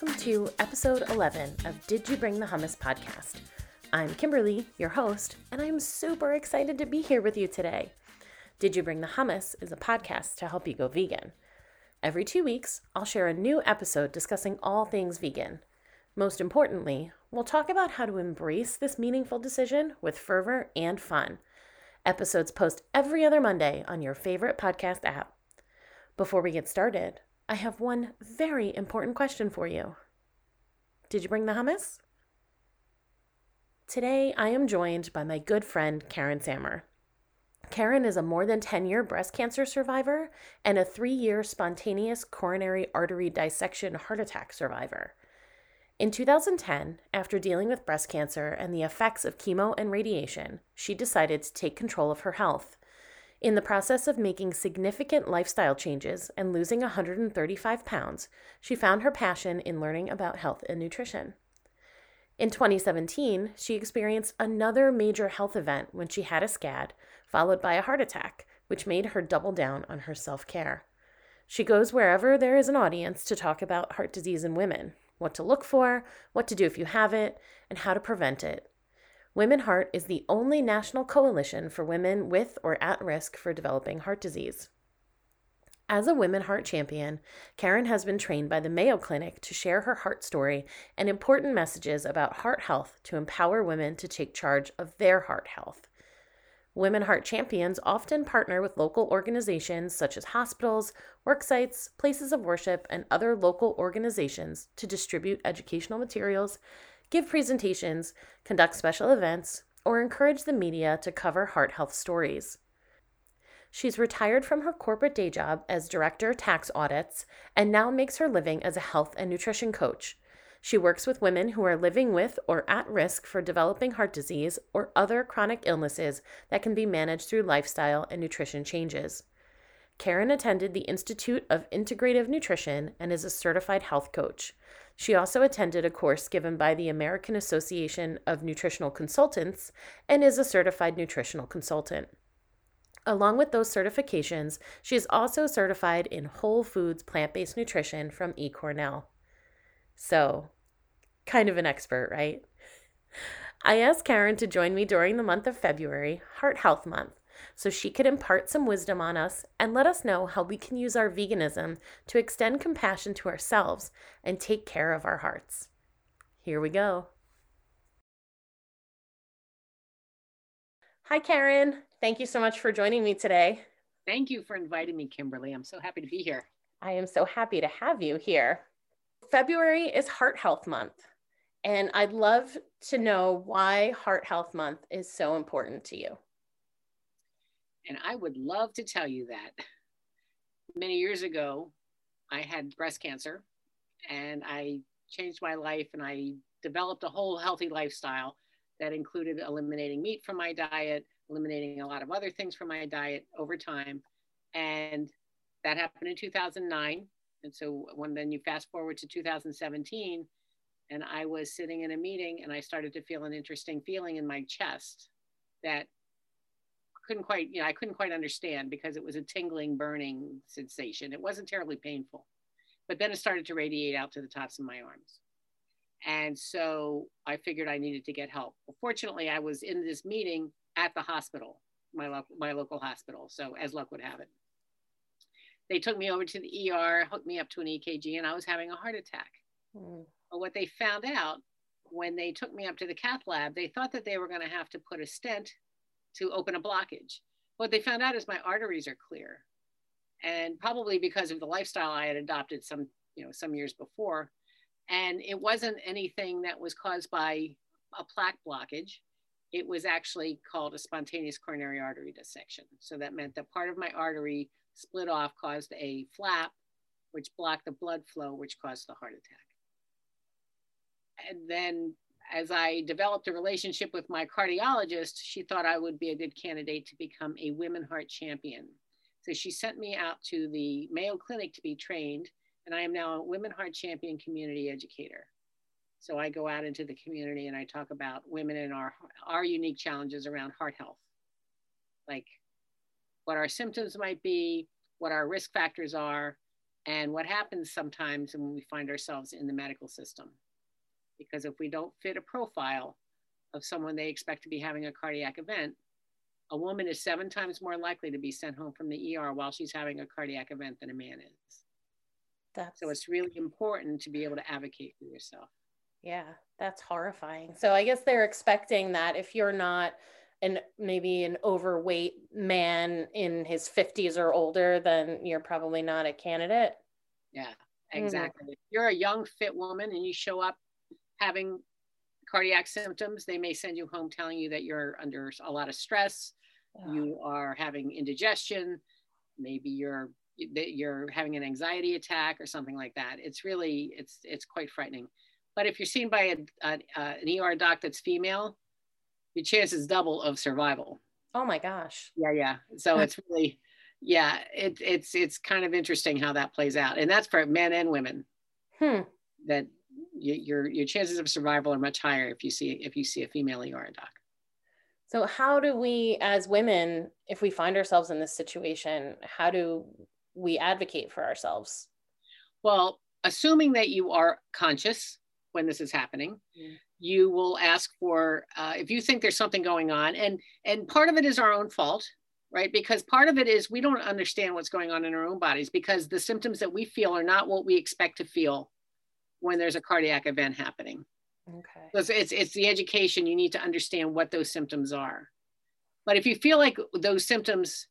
welcome to episode 11 of Did You Bring the Hummus podcast. I'm Kimberly, your host, and I'm super excited to be here with you today. Did You Bring the Hummus is a podcast to help you go vegan. Every two weeks, I'll share a new episode discussing all things vegan. Most importantly, we'll talk about how to embrace this meaningful decision with fervor and fun. Episodes post every other Monday on your favorite podcast app. Before we get started, I have one very important question for you. Did you bring the hummus? Today, I am joined by my good friend Karen Sammer. Karen is a more than 10 year breast cancer survivor and a three year spontaneous coronary artery dissection heart attack survivor. In 2010, after dealing with breast cancer and the effects of chemo and radiation, she decided to take control of her health in the process of making significant lifestyle changes and losing 135 pounds, she found her passion in learning about health and nutrition. In 2017, she experienced another major health event when she had a SCAD, followed by a heart attack, which made her double down on her self care. She goes wherever there is an audience to talk about heart disease in women, what to look for, what to do if you have it, and how to prevent it, Women Heart is the only national coalition for women with or at risk for developing heart disease. As a Women Heart champion, Karen has been trained by the Mayo Clinic to share her heart story and important messages about heart health to empower women to take charge of their heart health. Women Heart Champions often partner with local organizations such as hospitals, work sites, places of worship, and other local organizations to distribute educational materials give presentations, conduct special events, or encourage the media to cover heart health stories. She's retired from her corporate day job as director of tax audits and now makes her living as a health and nutrition coach. She works with women who are living with or at risk for developing heart disease or other chronic illnesses that can be managed through lifestyle and nutrition changes. Karen attended the Institute of Integrative Nutrition and is a certified health coach. She also attended a course given by the American Association of Nutritional Consultants and is a certified nutritional consultant. Along with those certifications, she is also certified in whole foods plant based nutrition from eCornell. So, kind of an expert, right? I asked Karen to join me during the month of February, Heart Health Month, so she could impart some wisdom on us and let us know how we can use our veganism to extend compassion to ourselves and take care of our hearts. Here we go. Hi, Karen. Thank you so much for joining me today. Thank you for inviting me, Kimberly. I'm so happy to be here. I am so happy to have you here. February is Heart Health Month, and I'd love to know why Heart Health Month is so important to you. And I would love to tell you that many years ago, I had breast cancer and I changed my life and I developed a whole healthy lifestyle that included eliminating meat from my diet, eliminating a lot of other things from my diet over time. And that happened in 2009. And so when then you fast forward to 2017, and I was sitting in a meeting and I started to feel an interesting feeling in my chest that couldn't quite, you know, I couldn't quite understand because it was a tingling, burning sensation. It wasn't terribly painful, but then it started to radiate out to the tops of my arms. And so I figured I needed to get help. Well, fortunately, I was in this meeting at the hospital, my, lo- my local hospital. So, as luck would have it, they took me over to the ER, hooked me up to an EKG, and I was having a heart attack. Mm. But what they found out when they took me up to the cath lab, they thought that they were going to have to put a stent to open a blockage. What they found out is my arteries are clear. And probably because of the lifestyle I had adopted some, you know, some years before. And it wasn't anything that was caused by a plaque blockage. It was actually called a spontaneous coronary artery dissection. So that meant that part of my artery split off, caused a flap, which blocked the blood flow, which caused the heart attack. And then as I developed a relationship with my cardiologist, she thought I would be a good candidate to become a women heart champion. So she sent me out to the Mayo Clinic to be trained, and I am now a women heart champion community educator. So I go out into the community and I talk about women and our our unique challenges around heart health, like what our symptoms might be, what our risk factors are, and what happens sometimes when we find ourselves in the medical system. Because if we don't fit a profile of someone they expect to be having a cardiac event, a woman is seven times more likely to be sent home from the ER while she's having a cardiac event than a man is. That's... So it's really important to be able to advocate for yourself. Yeah, that's horrifying. So I guess they're expecting that if you're not an maybe an overweight man in his 50s or older, then you're probably not a candidate. Yeah, mm. exactly. Mm. If you're a young, fit woman and you show up having cardiac symptoms, they may send you home telling you that you're under a lot of stress, oh. you are having indigestion, maybe you're you're having an anxiety attack or something like that. It's really it's it's quite frightening. But if you're seen by a, a, an ER doc that's female, your chances double of survival. Oh my gosh. Yeah, yeah. So it's really, yeah, it, it's it's kind of interesting how that plays out, and that's for men and women. Hmm. That your your chances of survival are much higher if you see if you see a female ER doc. So how do we, as women, if we find ourselves in this situation, how do we advocate for ourselves? Well, assuming that you are conscious when this is happening. Mm. You will ask for uh, if you think there's something going on, and and part of it is our own fault, right? Because part of it is we don't understand what's going on in our own bodies because the symptoms that we feel are not what we expect to feel when there's a cardiac event happening. Okay. Because it's it's the education you need to understand what those symptoms are. But if you feel like those symptoms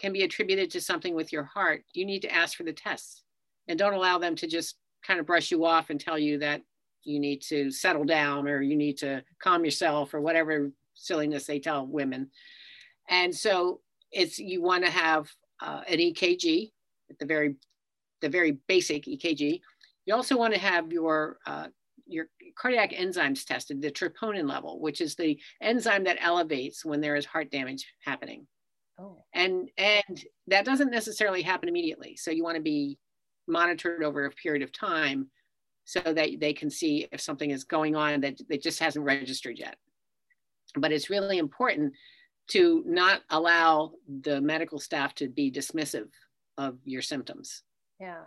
can be attributed to something with your heart, you need to ask for the tests and don't allow them to just kind of brush you off and tell you that you need to settle down or you need to calm yourself or whatever silliness they tell women. And so it's you want to have uh, an EKG at the very the very basic EKG. You also want to have your uh, your cardiac enzymes tested, the troponin level, which is the enzyme that elevates when there is heart damage happening. Oh. And and that doesn't necessarily happen immediately. So you want to be monitored over a period of time so that they can see if something is going on that, that just hasn't registered yet. But it's really important to not allow the medical staff to be dismissive of your symptoms. Yeah.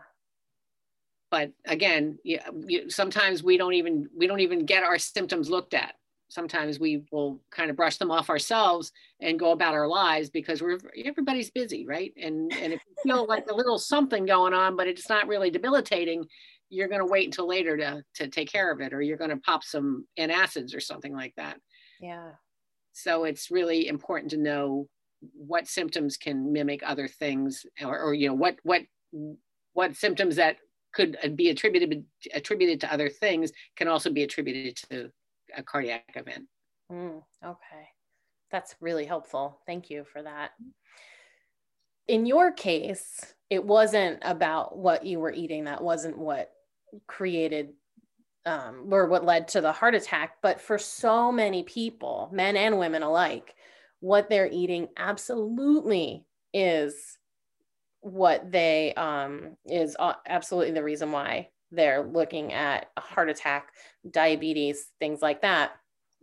But again, you, you, sometimes we don't even we don't even get our symptoms looked at. Sometimes we will kind of brush them off ourselves and go about our lives because we're everybody's busy, right? And and if you feel like a little something going on, but it's not really debilitating, you're going to wait until later to to take care of it or you're going to pop some antacids or something like that yeah so it's really important to know what symptoms can mimic other things or, or you know what what what symptoms that could be attributed attributed to other things can also be attributed to a cardiac event. Mm, okay. That's really helpful. Thank you for that. In your case it wasn't about what you were eating. That wasn't what created um, or what led to the heart attack. But for so many people, men and women alike, what they're eating absolutely is what they um, is absolutely the reason why they're looking at a heart attack, diabetes, things like that.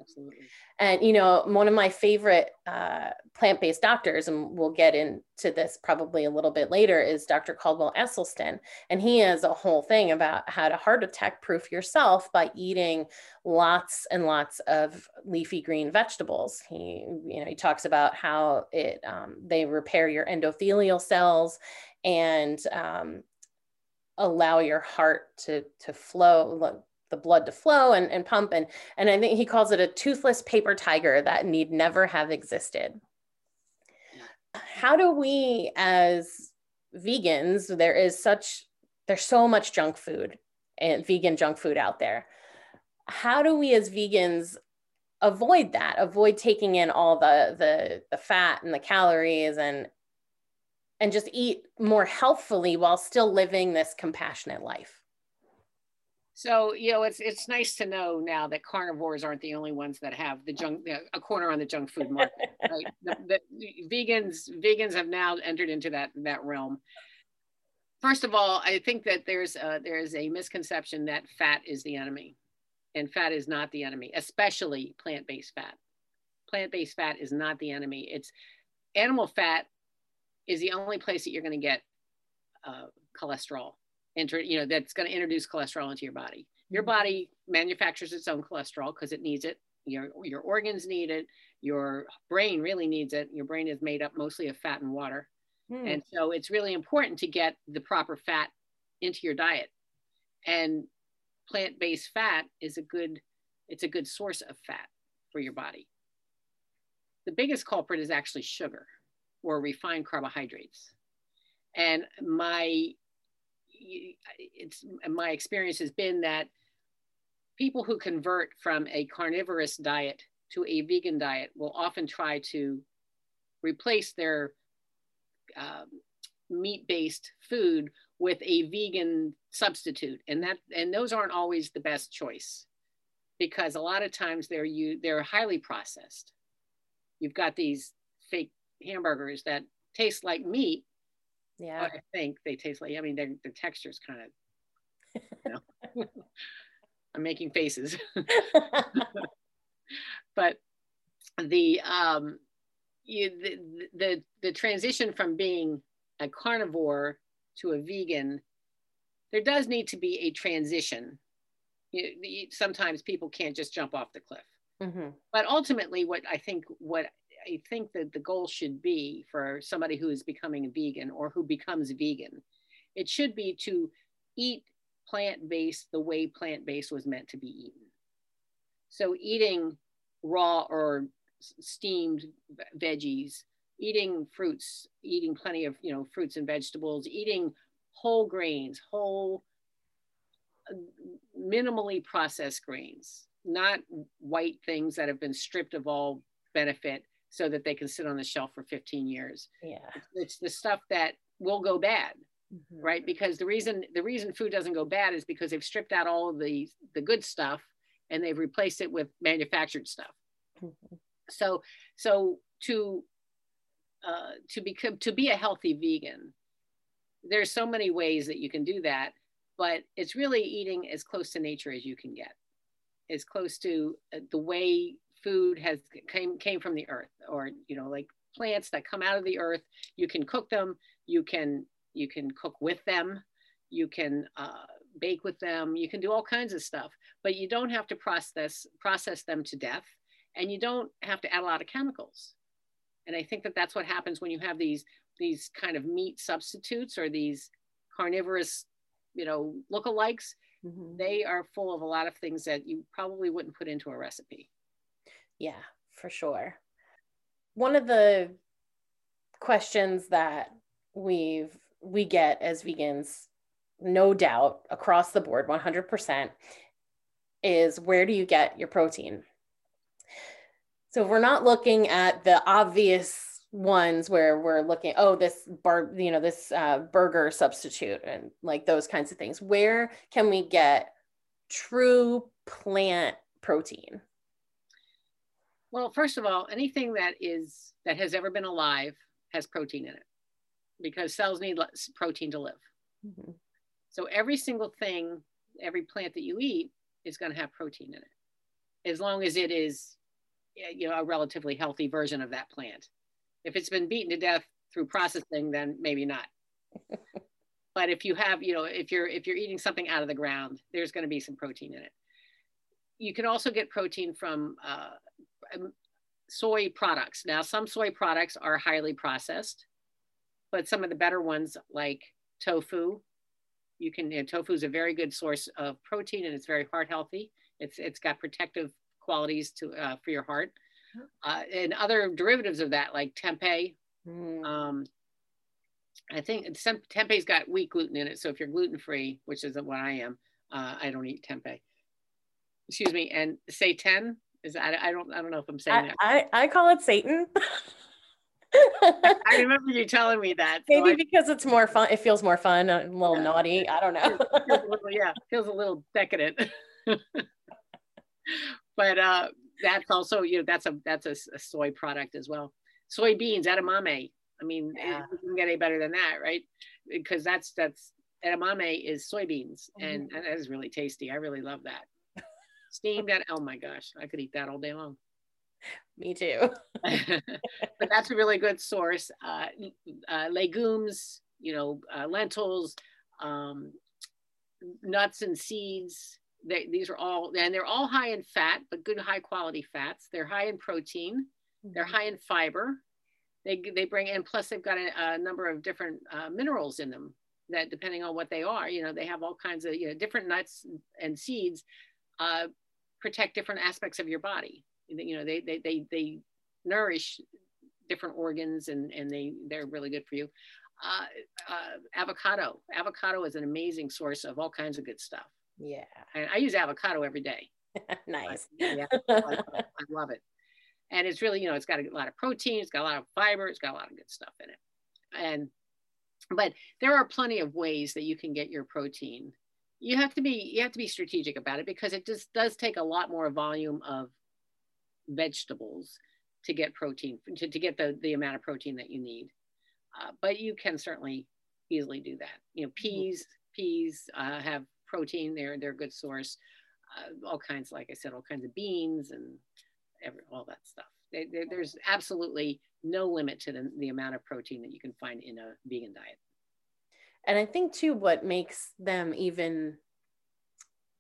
Absolutely. And, you know, one of my favorite uh, plant based doctors, and we'll get into this probably a little bit later, is Dr. Caldwell Esselstyn. And he has a whole thing about how to heart attack proof yourself by eating lots and lots of leafy green vegetables. He, you know, he talks about how it um, they repair your endothelial cells and um, allow your heart to to flow the blood to flow and, and pump and and i think he calls it a toothless paper tiger that need never have existed. How do we as vegans there is such there's so much junk food and vegan junk food out there. How do we as vegans avoid that avoid taking in all the the the fat and the calories and and just eat more healthfully while still living this compassionate life so you know, it's it's nice to know now that carnivores aren't the only ones that have the junk a corner on the junk food market. right? The, the, vegans vegans have now entered into that that realm. First of all, I think that there's a, there is a misconception that fat is the enemy, and fat is not the enemy, especially plant-based fat. Plant-based fat is not the enemy. It's animal fat is the only place that you're going to get uh, cholesterol enter, you know, that's going to introduce cholesterol into your body. Your Mm-hmm. body manufactures its own cholesterol because it needs it. Your, your organs need it. Your brain really needs it. Your brain is made up mostly of fat and water. Hmm. And so it's really important to get the proper fat into your diet. And plant-based fat is a good, it's a good source of fat for your body. The biggest culprit is actually sugar or refined carbohydrates. And my it's my experience has been that people who convert from a carnivorous diet to a vegan diet will often try to replace their um, meat-based food with a vegan substitute. And that and those aren't always the best choice because a lot of times they're you they're highly processed. You've got these fake hamburgers that taste like meat yeah. I think they taste like. I mean, their their texture is kind of. You know, I'm making faces, but the um, you the, the the transition from being a carnivore to a vegan, there does need to be a transition. You, you, sometimes people can't just jump off the cliff. hmm But ultimately, what I think what I think that the goal should be for somebody who is becoming a vegan or who becomes vegan, it should be to eat plant based the way plant based was meant to be eaten. So, eating raw or steamed veggies, eating fruits, eating plenty of you know fruits and vegetables, eating whole grains, whole uh, minimally processed grains, not white things that have been stripped of all benefit so that they can sit on the shelf for 15 years. Yeah. It's the stuff that will go bad, Mhm. right? Because the reason the reason food doesn't go bad is because they've stripped out all of the the good stuff and they've replaced it with manufactured stuff. Mhm. So so to uh, to become to be a healthy vegan, there's so many ways that you can do that, but it's really eating as close to nature as you can get, as close to uh, the way food has came came from the earth, or you know, like plants that come out of the earth. You can cook them. You can you can cook with them. You can uh, bake with them. You can do all kinds of stuff, but you don't have to process process them to death, and you don't have to add a lot of chemicals. And I think that that's what happens when you have these these kind of meat substitutes or these carnivorous, you know, lookalikes. Mhm. They are full of a lot of things that you probably wouldn't put into a recipe. Yeah, for sure. One of the questions that we've we get as vegans, no doubt across the board, 100%, is where do you get your protein? So if we're not looking at the obvious ones where we're looking, oh, this bar, you know, this uh, burger substitute and like those kinds of things. Where can we get true plant protein? Well, first of all, anything that is that has ever been alive has protein in it because cells need less protein to live. Mhm. So every single thing, every plant that you eat is going to have protein in it, as long as it is, you know, a relatively healthy version of that plant. If it's been beaten to death through processing, then maybe not. but if you have, you know, if you're if you're eating something out of the ground, there's going to be some protein in it. You can also get protein from uh, soy products. Now, some soy products are highly processed, but some of the better ones, like tofu, you can. You know, tofu is a very good source of protein, and it's very heart healthy. It's it's got protective qualities to uh, for your heart, uh, and other derivatives of that, like tempeh. Mm. Um, I think some, tempeh's got wheat gluten in it, so if you're gluten free, which isn't what I am, uh, I don't eat tempeh. Excuse me, and seitan is I, I don't I don't know if I'm saying I, that. I, I call it Satan. I remember you telling me that. so Maybe I- because it's more fun. It feels more fun, a little Yeah. naughty. I don't know. feels little, yeah, feels a little decadent. but uh, that's also, you know, that's a that's a, a soy product as well. Soybeans, edamame. I mean, Yeah. it doesn't get any better than that, right? Because that's that's edamame is soybeans, and, and that is really tasty. I really love that. Steamed and oh my gosh, I could eat that all day long. Me too. but that's a really good source. Uh, uh, legumes, you know, uh, lentils, um, nuts and seeds. They, these are all, and they're all high in fat, but good high quality fats. They're high in protein. Mm-hmm. They're high in fiber. They, they bring in, plus they've got a, a number of different uh, minerals in them that depending on what they are, you know, they have all kinds of, you know, different nuts and seeds uh, protect different aspects of your body. You know, they, they, they, they nourish different organs and, and they, they're really good for you. Uh, uh, avocado. Avocado is an amazing source of all kinds of good stuff. Yeah. And I use avocado every day. nice. yeah, I love, I love it. And it's really, you know, it's got a lot of protein, it's got a lot of fiber, it's got a lot of good stuff in it. And but there are plenty of ways that you can get your protein you have to be you have to be strategic about it because it just does take a lot more volume of vegetables to get protein to, to get the, the amount of protein that you need. Uh, but you can certainly easily do that. You know mm-hmm. peas peas uh, have protein. They're they're a good source. Uh, all kinds like i said all kinds of beans and every, all that stuff. They, they, there's absolutely no limit to the, the amount of protein that you can find in a vegan diet and I think too, what makes them even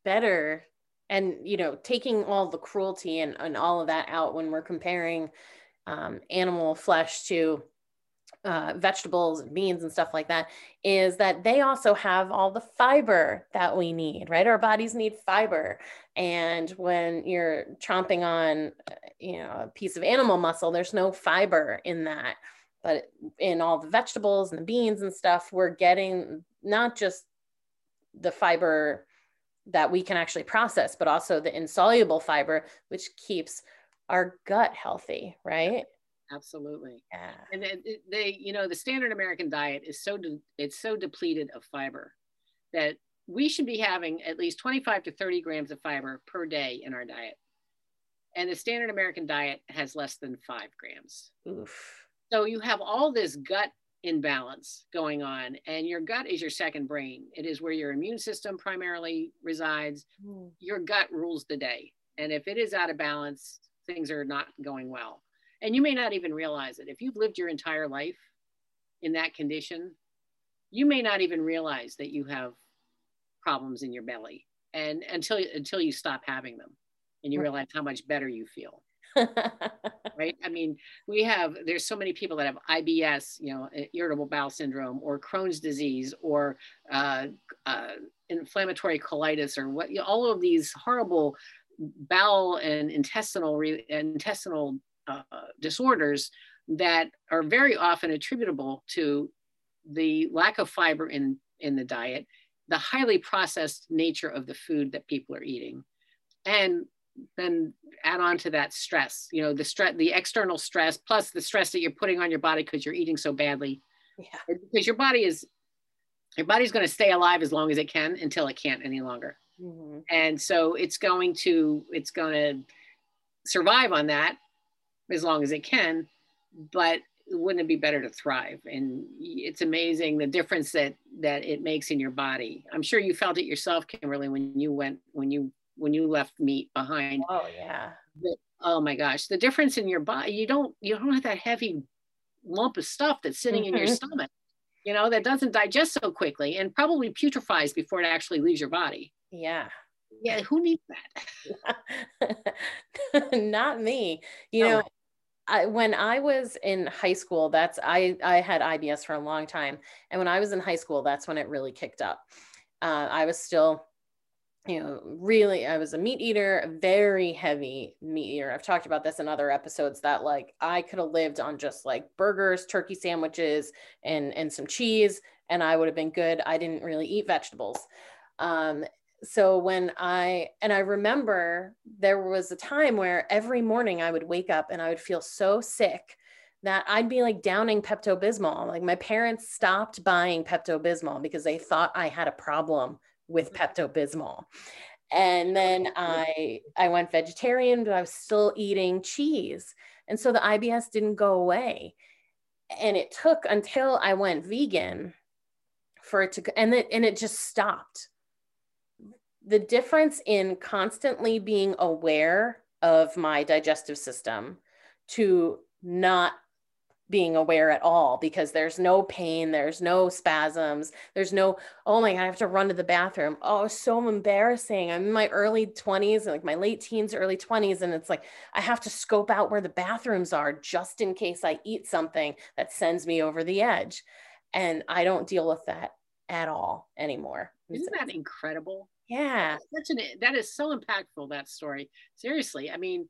better and you know taking all the cruelty and, and all of that out when we're comparing um, animal flesh to uh, vegetables and beans and stuff like that is that they also have all the fiber that we need right? Our bodies need fiber. And when you're chomping on you know a piece of animal muscle there's no fiber in that but in all the vegetables and the beans and stuff we're getting not just the fiber that we can actually process but also the insoluble fiber which keeps our gut healthy right? Absolutely. Yeah. And they, they you know the standard american diet is so de- it's so depleted of fiber that we should be having at least 25 to 30 grams of fiber per day in our diet. And the standard american diet has less than five grams. Oof. So you have all this gut imbalance going on, and your gut is your second brain. It is where your immune system primarily resides. Mm. Your gut rules the day. And if it is out of balance, things are not going well. And you may not even realize it. If you've lived your entire life in that condition, you may not even realize that you have problems in your belly and until until you stop having them and you realize how much better you feel right? I mean, we have, there's so many people that have IBS, you know, irritable bowel syndrome or Crohn's disease or uh, uh, inflammatory colitis or what, you know, all of these horrible bowel and intestinal, re, intestinal uh, disorders that are very often attributable to the lack of fiber in, in the diet, the highly processed nature of the food that people are eating, and then add on to that stress you know the stress the external stress plus the stress that you're putting on your body because you're eating so badly yeah. because your body is your body's going to stay alive as long as it can until it can't any longer mm-hmm. and so it's going to it's going to survive on that as long as it can but wouldn't it be better to thrive and it's amazing the difference that that it makes in your body i'm sure you felt it yourself kimberly when you went when you when you left meat behind. Oh yeah. Oh my gosh, the difference in your body, you don't you don't have that heavy lump of stuff that's sitting mm-hmm. in your mm-hmm. stomach, you know, that doesn't digest so quickly and probably putrefies before it actually leaves your body. Yeah. Yeah, who needs that? Not me. You know, I, when I was in high school, that's I I had IBS for a long time, and when I was in high school, that's when it really kicked up. Uh, I was still you know, really, I was a meat eater, a very heavy meat eater. I've talked about this in other episodes that like I could have lived on just like burgers, turkey sandwiches, and and some cheese, and I would have been good. I didn't really eat vegetables. Um, so when I and I remember there was a time where every morning I would wake up and I would feel so sick that I'd be like downing Pepto Bismol. Like my parents stopped buying Pepto Bismol because they thought I had a problem with mm-hmm. Pepto Bismol. And then oh, I I went vegetarian, but I was still eating cheese. And so the IBS didn't go away. And it took until I went vegan for it to and it and it just stopped. The difference in constantly being aware of my digestive system to not being aware at all because there's no pain, there's no spasms, there's no, oh my God, I have to run to the bathroom. Oh, so embarrassing. I'm in my early 20s, like my late teens, early 20s. And it's like, I have to scope out where the bathrooms are just in case I eat something that sends me over the edge. And I don't deal with that at all anymore. Isn't that incredible? Yeah. That's an, that is so impactful, that story. Seriously. I mean,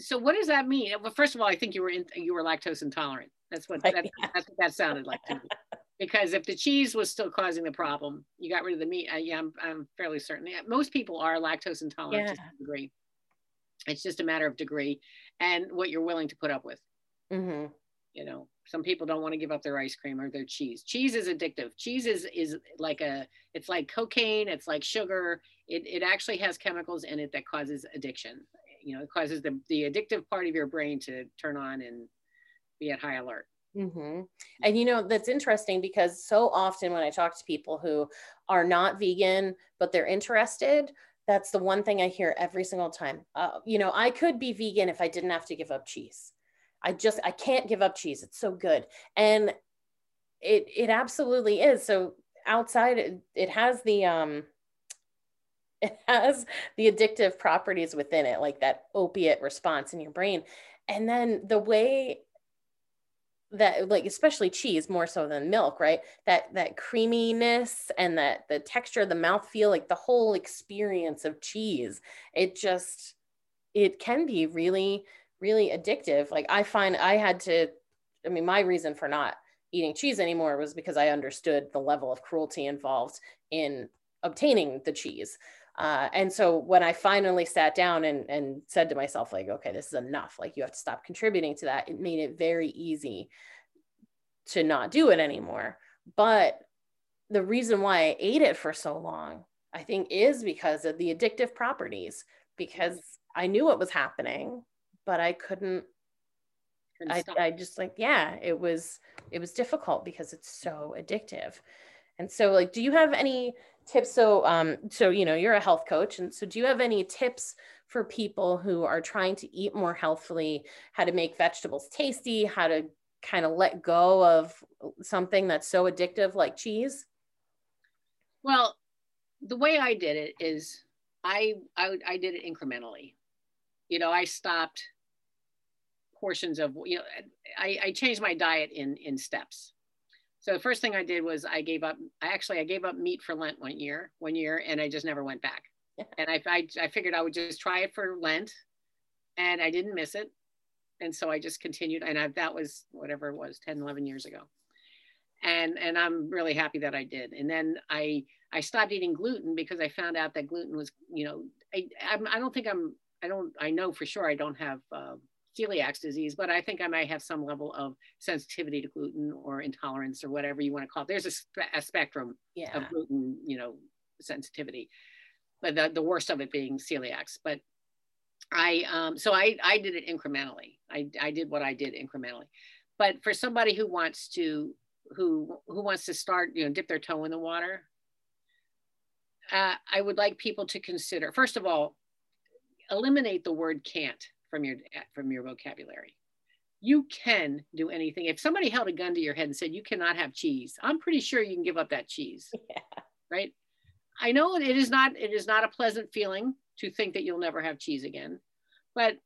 so what does that mean? Well, first of all, I think you were in, you were lactose intolerant. That's what that, that's what that sounded like to me. Because if the cheese was still causing the problem, you got rid of the meat. I, yeah, I'm, I'm fairly certain. Yeah, most people are lactose intolerant yeah. to some degree. It's just a matter of degree and what you're willing to put up with. Mm-hmm. You know, some people don't want to give up their ice cream or their cheese. Cheese is addictive. Cheese is is like a it's like cocaine. It's like sugar. It it actually has chemicals in it that causes addiction you know, it causes the, the addictive part of your brain to turn on and be at high alert. Mm-hmm. And you know, that's interesting because so often when I talk to people who are not vegan, but they're interested, that's the one thing I hear every single time. Uh, you know, I could be vegan if I didn't have to give up cheese. I just, I can't give up cheese. It's so good. And it, it absolutely is. So outside, it, it has the, um, it has the addictive properties within it, like that opiate response in your brain. And then the way that like especially cheese more so than milk right? That that creaminess and that the texture the mouth feel like the whole experience of cheese it just it can be really really addictive. Like i find i had to i mean my reason for not eating cheese anymore was because i understood the level of cruelty involved in obtaining the cheese uh, and so when I finally sat down and, and said to myself, like, okay, this is enough, like you have to stop contributing to that, it made it very easy to not do it anymore. But the reason why I ate it for so long, I think, is because of the addictive properties, because I knew what was happening, but I couldn't. I, I just like, yeah, it was it was difficult because it's so addictive. And so like, do you have any tips so um so you know you're a health coach and so do you have any tips for people who are trying to eat more healthfully how to make vegetables tasty how to kind of let go of something that's so addictive like cheese? Well the way i did it is i i, I did it incrementally. You know i stopped portions of you know I, I changed my diet in in steps so the first thing I did was I gave up. I actually I gave up meat for Lent one year, one year, and I just never went back. and I, I I figured I would just try it for Lent, and I didn't miss it, and so I just continued. And I, that was whatever it was, 10, 11 years ago, and and I'm really happy that I did. And then I I stopped eating gluten because I found out that gluten was you know I I'm, I don't think I'm I don't I know for sure I don't have. Uh, celiac disease, but I think I might have some level of sensitivity to gluten or intolerance or whatever you want to call it. There's a, a spectrum yeah. of gluten, you know, sensitivity, but the, the worst of it being celiacs. But I, um, so I, I did it incrementally. I, I did what I did incrementally. But for somebody who wants to, who, who wants to start, you know, dip their toe in the water, uh, I would like people to consider, first of all, eliminate the word can't from your from your vocabulary. You can do anything. If somebody held a gun to your head and said you cannot have cheese i'm pretty sure you can give up that cheese yeah. right? I know it is not it is not a pleasant feeling to think that you'll never have cheese again but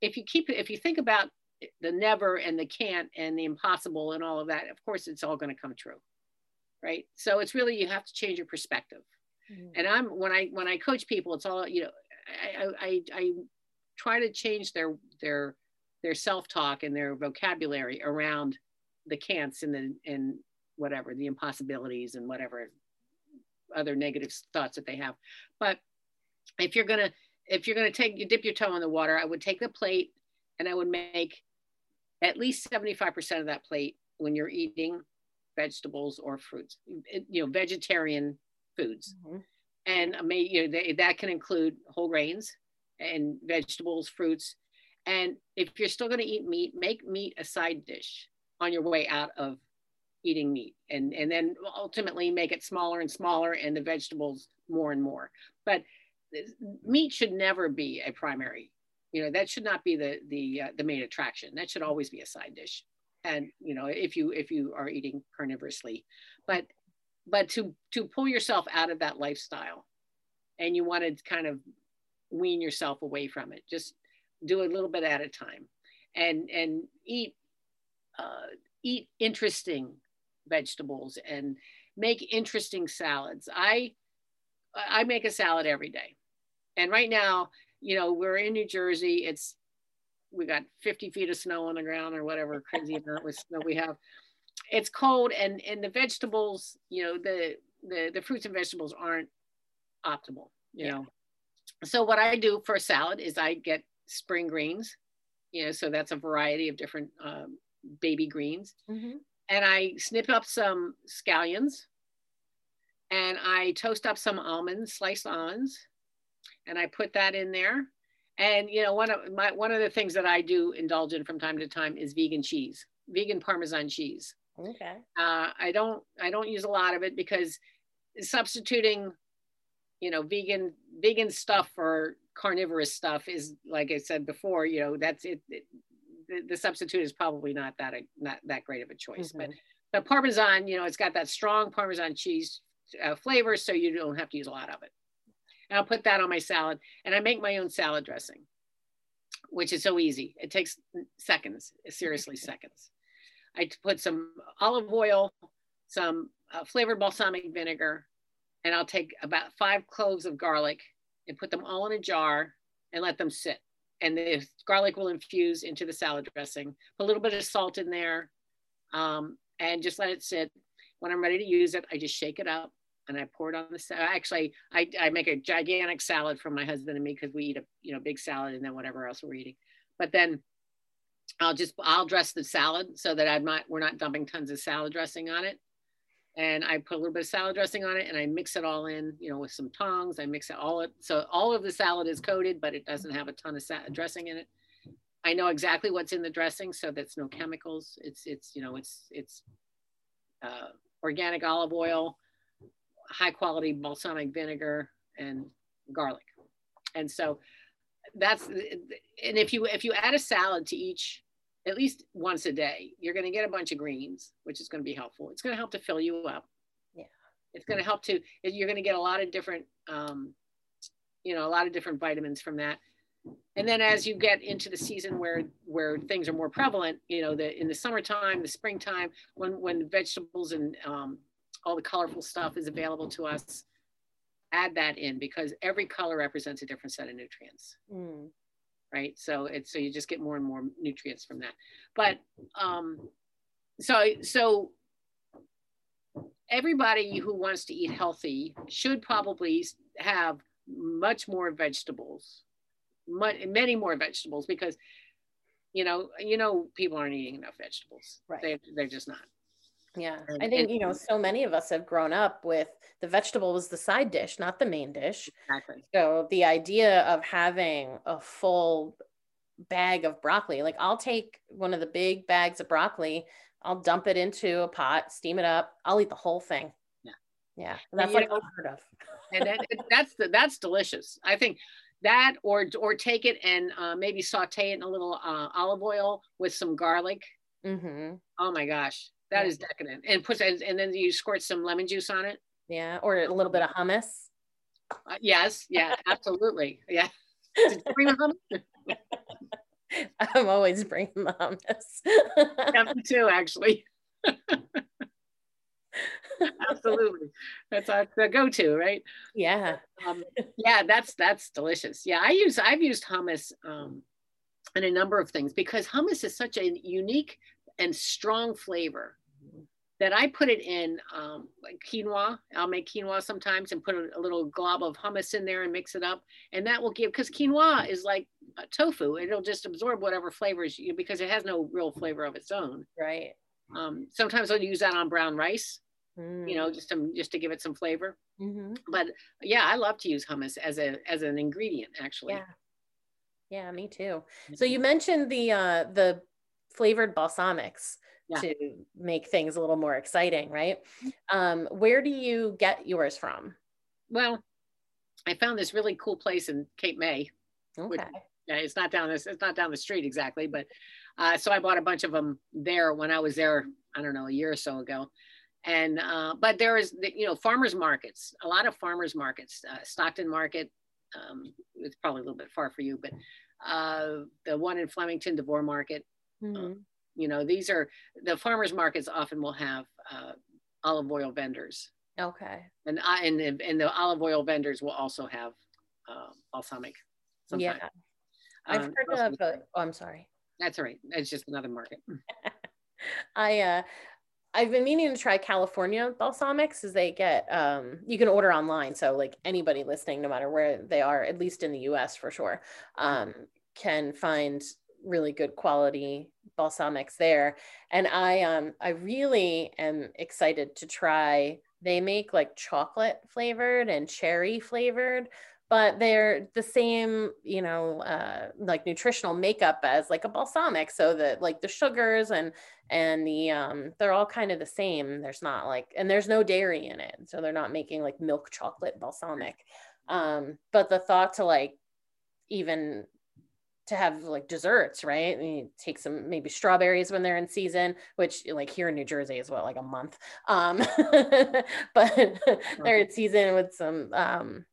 if you keep if you think about the never and the can't and the impossible and all of that of course it's all going to come true right? So it's really you have to change your perspective. Mm. and i'm when i when i coach people it's all you know I, I, I try to change their their their self-talk and their vocabulary around the can'ts and the and whatever the impossibilities and whatever other negative thoughts that they have but if you're gonna if you're gonna take you dip your toe in the water i would take the plate and i would make at least 75% of that plate when you're eating vegetables or fruits you know vegetarian foods mm-hmm. and may, you know, they, that can include whole grains and vegetables, fruits. And if you're still going to eat meat, make meat a side dish on your way out of eating meat and, and then ultimately make it smaller and smaller and the vegetables more and more. But meat should never be a primary, you know, that should not be the, the, uh, the main attraction. That should always be a side dish. and you know if you if you are eating carnivorously but but to to pull yourself out of that lifestyle and you want to kind of wean yourself away from it. Just do a little bit at a time and and eat uh, eat interesting vegetables and make interesting salads. I i make a salad every day. And right now you know we're in new jersey. It's we got 50 feet of snow on the ground or whatever crazy amount with snow we have. It's cold and and the vegetables you know the the the fruits and vegetables aren't optimal you yeah. know so what i do for a salad is i get spring greens you know so that's a variety of different um, baby greens mm-hmm. and i snip up some scallions and i toast up some almonds sliced almonds and i put that in there and you know, one of my one of the things that I do indulge in from time to time is vegan cheese, vegan Parmesan cheese. Okay. Uh, I don't I don't use a lot of it because substituting, you know, vegan vegan stuff for carnivorous stuff is like I said before. You know, that's it. it the, the, substitute is probably not that a, not that great of a choice, mm-hmm. but the Parmesan, you know, it's got that strong Parmesan cheese uh, flavor, so you don't have to use a lot of it and I'll put that on my salad. And I make my own salad dressing, which is so easy. It takes seconds, seriously seconds. I put some olive oil, some uh, flavored balsamic vinegar, and I'll take about five cloves of garlic and put them all in a jar and let them sit. And the garlic will infuse into the salad dressing. Put a little bit of salt in there um, and just let it sit. When I'm ready to use it, I just shake it up and I pour it on the salad. Actually, I, I make a gigantic salad for my husband and me because we eat a you know big salad and then whatever else we're eating. But then I'll just I'll dress the salad so that I'm not we're not dumping tons of salad dressing on it. And I put a little bit of salad dressing on it and I mix it all in, you know, with some tongs. I mix it all it so all of the salad is coated, but it doesn't have a ton of dressing in it. I know exactly what's in the dressing, so that's no chemicals. It's it's you know it's it's uh, organic olive oil, high quality balsamic vinegar and garlic. And so that's and if you if you add a salad to each at least once a day, you're going to get a bunch of greens, which is going to be helpful. It's going to help to fill you up. Yeah. It's going to help to you're going to get a lot of different um, you know, a lot of different vitamins from that. And then as you get into the season where where things are more prevalent, you know, the in the summertime, the springtime, when when vegetables and um, all the colorful stuff is available to us add that in because every color represents a different set of nutrients mm. Right? So it's so you just get more and more nutrients from that. But um so so everybody who wants to eat healthy should probably have much more vegetables much, many more vegetables because you know you know people aren't eating enough vegetables. Right. They, they're just not yeah. And, I think, you know, so many of us have grown up with the vegetable was the side dish, not the main dish. Exactly. So the idea of having a full bag of broccoli, like I'll take one of the big bags of broccoli, I'll dump it into a pot, steam it up, I'll eat the whole thing. Yeah. Yeah. And that's like unheard of. and that, that's the, that's delicious. I think that or or take it and uh, maybe saute it in a little uh, olive oil with some garlic. Mm-hmm. Oh my gosh, that is decadent. And put and then you squirt some lemon juice on it. Yeah, or a little bit of hummus. Uh, yes, yeah, absolutely. Yeah. bring hummus? I'm always bringing the hummus. yeah, me too, actually. absolutely that's our the go-to right yeah um, yeah that's that's delicious yeah i use i've used hummus um, in a number of things because hummus is such a unique and strong flavor that I put it in um, like quinoa. I'll make quinoa sometimes and put a, a, little glob of hummus in there and mix it up. And that will give, because quinoa is like tofu, it'll just absorb whatever flavors you, because it has no real flavor of its own. Right. Um, sometimes I'll use that on brown rice, mm. you know, mm. just to, just to give it some flavor. Mm-hmm. But yeah, I love to use hummus as a, as an ingredient actually. Yeah. Yeah, me too. So you mentioned the, uh, the flavored balsamics yeah. to make things a little more exciting, right? Mm-hmm. Um, where do you get yours from? Well, I found this really cool place in Cape May. Okay. Yeah, it's not down this. It's not down the street exactly, but uh, so I bought a bunch of them there when I was there. I don't know a year or so ago, and uh, but there is you know farmers markets. A lot of farmers markets. Uh, Stockton Market. Um, it's probably a little bit far for you, but uh, the one in Flemington, Dvoor Market. Mm-hmm. You know, these are the farmers markets. Often will have uh, olive oil vendors. Okay. And I and the, and the olive oil vendors will also have uh, balsamic. Sometimes. Yeah. I've um, heard of. oh, I'm sorry. That's all right. It's just another market. I uh, I've been meaning to try California balsamics as they get um you can order online so like anybody listening no matter where they are at least in the US for sure um can find really good quality balsamics there. And I um I really am excited to try they make like chocolate flavored and cherry flavored but they're the same you know uh, like nutritional makeup as like a balsamic. So that like the sugars and and the um they're all kind of the same. There's not like and there's no dairy in it. So they're not making like milk chocolate balsamic. Um but the thought to like even to have like desserts, right? And you take some maybe strawberries when they're in season, which like here in New Jersey is what like a month. Um, but they're in season with some um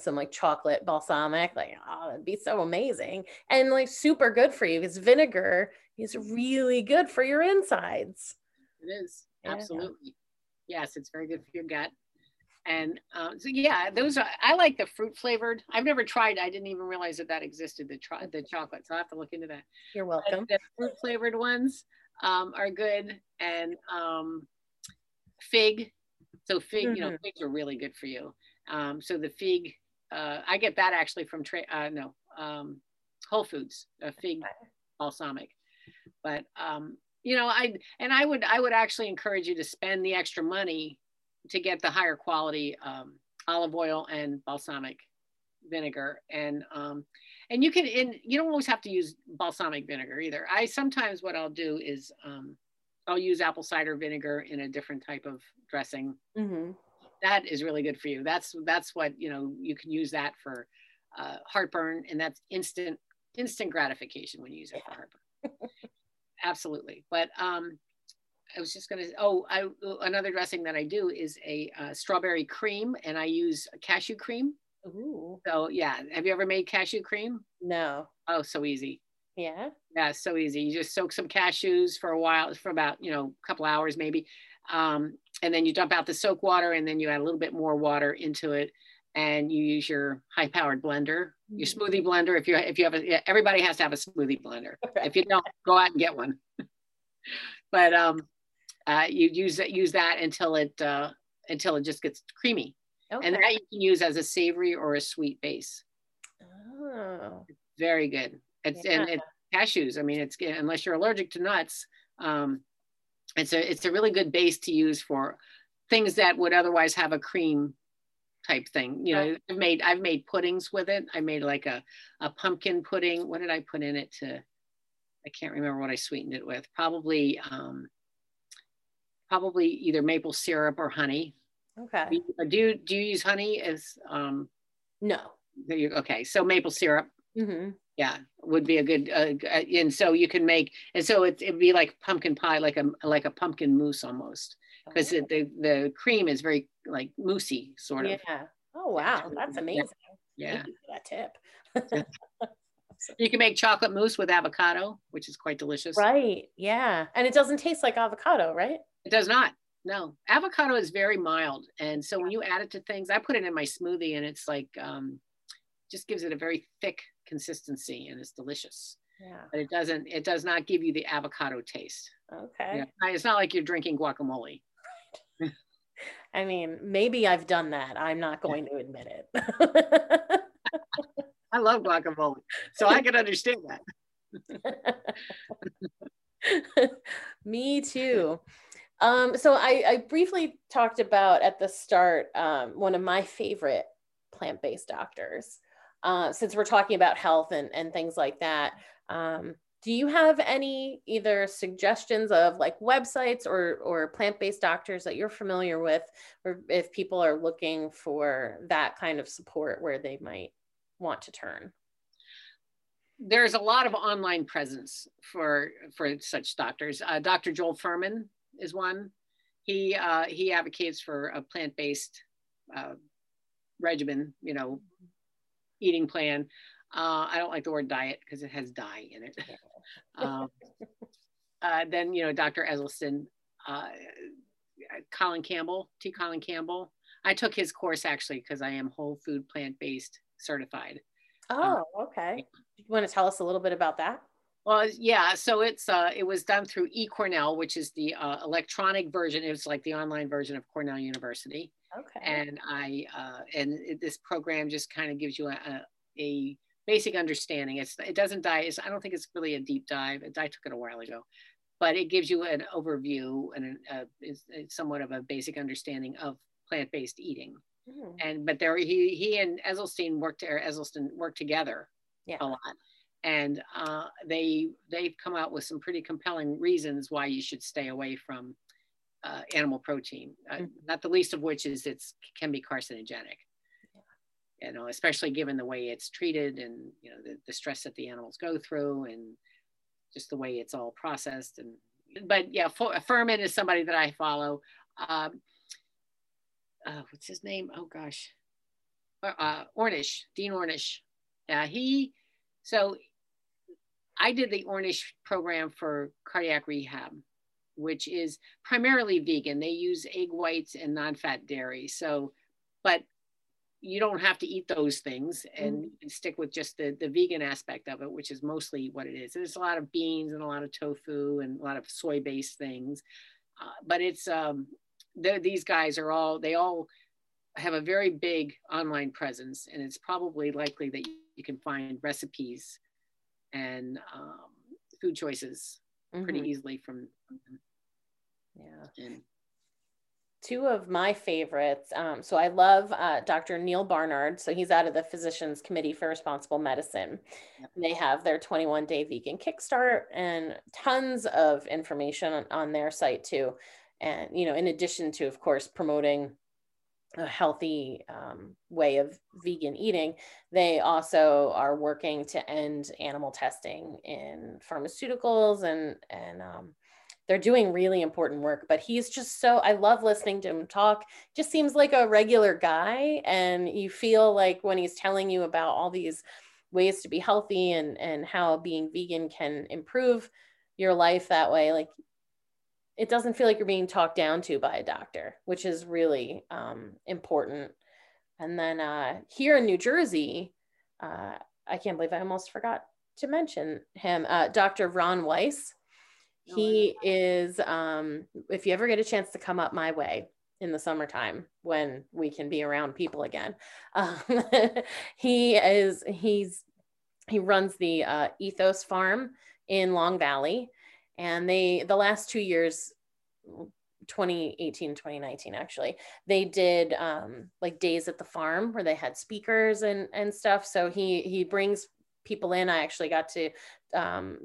some like chocolate balsamic like oh that'd be so amazing and like super good for you because vinegar is really good for your insides it is yeah. absolutely yes it's very good for your gut and um, so yeah those are i like the fruit flavored i've never tried i didn't even realize that that existed the try the chocolate so i have to look into that you're welcome the fruit flavored ones um, are good and um, fig so fig mm-hmm. you know mm-hmm. figs are really good for you um, so the fig uh, I get that actually from tra- uh, no um, Whole Foods, a fig balsamic. But um, you know, I and I would I would actually encourage you to spend the extra money to get the higher quality um, olive oil and balsamic vinegar and um, and you can and you don't always have to use balsamic vinegar either. I sometimes what I'll do is um, I'll use apple cider vinegar in a different type of dressing. Mm-hmm that is really good for you. That's that's what you know. You can use that for uh, heartburn, and that's instant instant gratification when you use it for heartburn. Absolutely. But um, I was just gonna. Oh, I another dressing that I do is a uh, strawberry cream, and I use cashew cream. Ooh. So yeah, have you ever made cashew cream? No. Oh, so easy. Yeah. Yeah, so easy. You just soak some cashews for a while, for about you know a couple hours maybe, um, and then you dump out the soak water and then you add a little bit more water into it and you use your high powered blender your mm-hmm. smoothie blender if you if you have a everybody has to have a smoothie blender if you don't go out and get one but um uh, you use that use that until it uh, until it just gets creamy okay. and that you can use as a savory or a sweet base oh very good it's yeah. and it's cashews i mean it's unless you're allergic to nuts um, it's a it's a really good base to use for things that would otherwise have a cream type thing. You know, I've made I've made puddings with it. I made like a a pumpkin pudding. What did I put in it to? I can't remember what I sweetened it with. Probably um, probably either maple syrup or honey. Okay. Do you do you, do you use honey as um? No. You, okay, so maple syrup. Mm-hmm yeah would be a good uh, uh, and so you can make and so it, it'd be like pumpkin pie like a like a pumpkin mousse almost because oh. the the cream is very like moussey sort of yeah oh wow that's amazing yeah, that tip you can make chocolate mousse with avocado which is quite delicious right yeah and it doesn't taste like avocado right it does not no avocado is very mild and so when you add it to things i put it in my smoothie and it's like um just gives it a very thick consistency and it's delicious. Yeah. But it doesn't, it does not give you the avocado taste. Okay. Yeah. It's not like you're drinking guacamole. I mean, maybe I've done that. I'm not going to admit it. I love guacamole, so I can understand that. Me too. Um, so I, I, briefly talked about at the start um, one of my favorite plant-based doctors, uh, since we're talking about health and, and things like that. Um, do you have any either suggestions of like websites or, or plant-based doctors that you're familiar with, or if people are looking for that kind of support where they might want to turn? there's a lot of online presence for for such doctors. Uh, Dr. Joel Fuhrman is one. He uh, he advocates for a plant-based uh, regimen, you know, eating plan. Uh, I don't like the word diet because it has dye in it. um, uh, then you know, Dr. Esselstyn, uh, Colin Campbell, T. Colin Campbell. I took his course actually because I am whole food plant-based certified. Oh, okay. You want to tell us a little bit about that? Well, yeah. So it's uh, it was done through eCornell, which is the uh, electronic version. It was like the online version of Cornell University. Okay. And I uh, and it, this program just kind of gives you a, a, basic understanding. It's it doesn't dive. I don't think it's really a deep dive. I took it a while ago, but it gives you an overview and a, is somewhat of a basic understanding of plant-based eating. Mm. And but there he he and Esselstyn worked or Esselstyn worked together yeah. a lot. And uh, they they've come out with some pretty compelling reasons why you should stay away from uh, animal protein. Uh, mm-hmm. Not the least of which is it can be carcinogenic. Yeah. You know, especially given the way it's treated and you know the, the stress that the animals go through and just the way it's all processed. And but yeah, Fuhrman is somebody that I follow. Um, uh, what's his name? Oh gosh, uh, uh, Ornish, Dean Ornish. Yeah, he. So I did the Ornish program for cardiac rehab, which is primarily vegan. They use egg whites and non-fat dairy. So, but you don't have to eat those things and mm. stick with just the, the vegan aspect of it, which is mostly what it is. There's a lot of beans and a lot of tofu and a lot of soy-based things, uh, but it's um, these guys are all they all have a very big online presence, and it's probably likely that you can find recipes and um, food choices mm-hmm. pretty easily from. Yeah. And, two of my favorites. Um, so I love uh, Dr. Neil Barnard. So he's out of the Physicians Committee for Responsible Medicine. Yep. They have their 21 day vegan kickstart and tons of information on, on, their site too and you know in addition to of course promoting a healthy um, way of vegan eating they also are working to end animal testing in pharmaceuticals and and um, they're doing really important work but he's just so i love listening to him talk. Just seems like a regular guy and you feel like when he's telling you about all these ways to be healthy and and how being vegan can improve your life that way like it doesn't feel like you're being talked down to by a doctor, which is really um, important. And then uh, here in New Jersey, uh, I can't believe I almost forgot to mention him, uh, Dr. Ron Weiss. He is, um, if you ever get a chance to come up my way in the summertime when we can be around people again, um, he is, he's, he runs the uh, Ethos Farm in Long Valley and they the last two years 2018 2019 actually they did um like days at the farm where they had speakers and and stuff so he he brings people in i actually got to um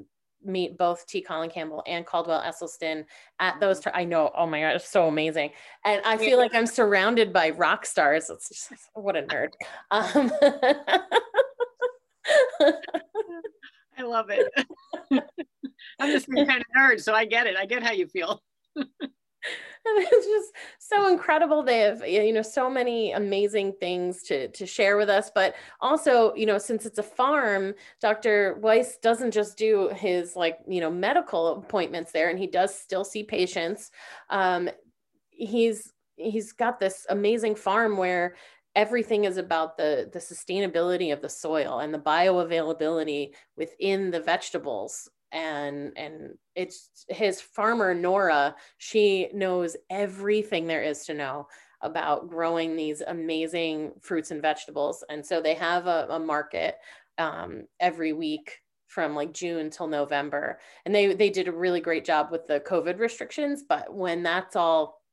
meet both T. Colin Campbell and Caldwell Esselstyn at those. T- I know. Oh my god, it's so amazing, and I feel like I'm surrounded by rock stars. It's just, what a nerd. Um, I love it. I'm same kind of nerd, so I get it. I get how you feel. it's just so incredible they have you know so many amazing things to to share with us but also you know since it's a farm dr weiss doesn't just do his like you know medical appointments there and he does still see patients um, he's he's got this amazing farm where everything is about the the sustainability of the soil and the bioavailability within the vegetables and and it's his farmer Nora she knows everything there is to know about growing these amazing fruits and vegetables. And so they have a, a market um, every week from like June till November. And they they did a really great job with the covid restrictions but when that's all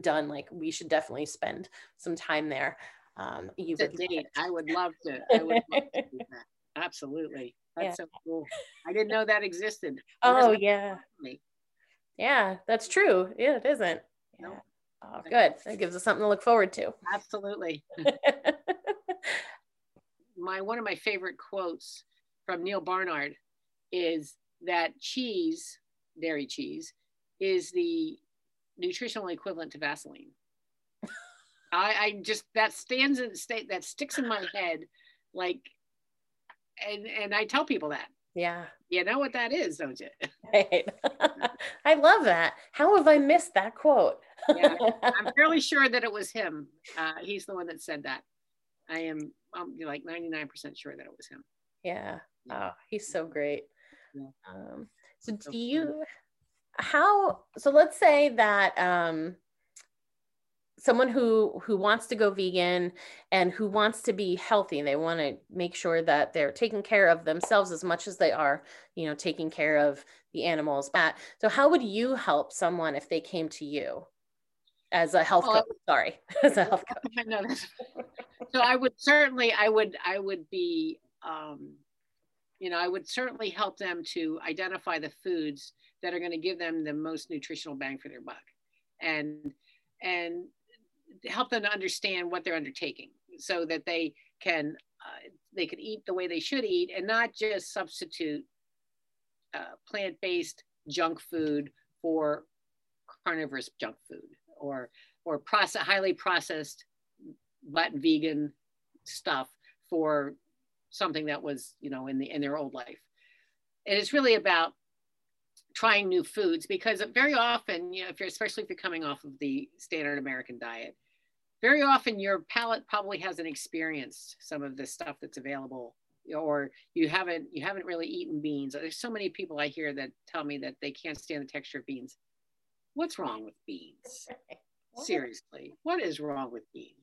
done like we should definitely spend some time there. Um you would I would love to I would love to do that. Absolutely that's yeah. so cool. I didn't know that existed. oh yeah. Yeah, that's true. Yeah, it isn't. Yeah. No. Oh, good. That gives us something to look forward to. Absolutely. my one of my favorite quotes from Neil Barnard is that cheese, dairy cheese, is the nutritional equivalent to Vaseline. I, I just that stands in state that sticks in my head, like, and and I tell people that. Yeah. You know what that is, don't you? Right. I love that. How have I missed that quote? yeah, I'm fairly sure that it was him. Uh, he's the one that said that. I am I'm like 99% sure that it was him. Yeah. Oh, he's so great. Yeah. Um, so do you how so let's say that um someone who who wants to go vegan and who wants to be healthy and they want to make sure that they're taking care of themselves as much as they are you know taking care of the animals. But so how would you help someone if they came to you as a health Well, coach? Sorry as a health coach. I know that's, so I would certainly, I would, I would be, um, you know, I would certainly help them to identify the foods that are going to give them the most nutritional bang for their buck, and and help them to understand what they're undertaking, so that they can uh, they can eat the way they should eat and not just substitute uh, plant-based junk food for carnivorous junk food or or process highly processed but vegan stuff for something that was you know in the in their old life. And it's really about trying new foods because very often you know if you're especially if you're coming off of the standard american diet very often your palate probably hasn't experienced some of the stuff that's available or you haven't you haven't really eaten beans. There's so many people i hear that tell me that they can't stand the texture of beans. What's wrong with beans? Seriously what is wrong with beans?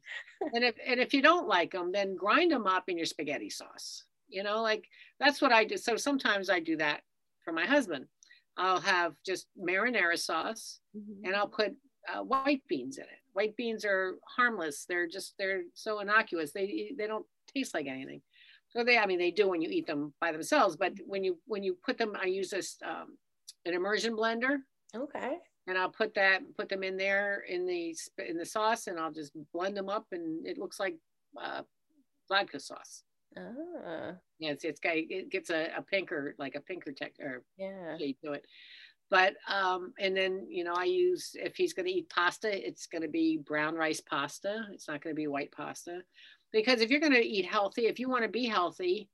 And if and if you don't like them then grind them up in your spaghetti sauce. You know like that's what i do. So sometimes i do that for my husband. I'll have just marinara sauce Mhm. and i'll put uh, white beans in it white beans are harmless. They're just they're so innocuous. They they don't taste like anything. So they i mean they do when you eat them by themselves but when you when you put them i use this um, an immersion blender. Okay. And I'll put that put them in there in the in the sauce, and I'll just blend them up, and it looks like uh, vodka sauce. ah, Yeah, it's, it's got it gets a, a pinker like a pinker tech or yeah. shade to it. But um, and then you know I use if he's going to eat pasta, it's going to be brown rice pasta. It's not going to be white pasta, because if you're going to eat healthy, if you want to be healthy,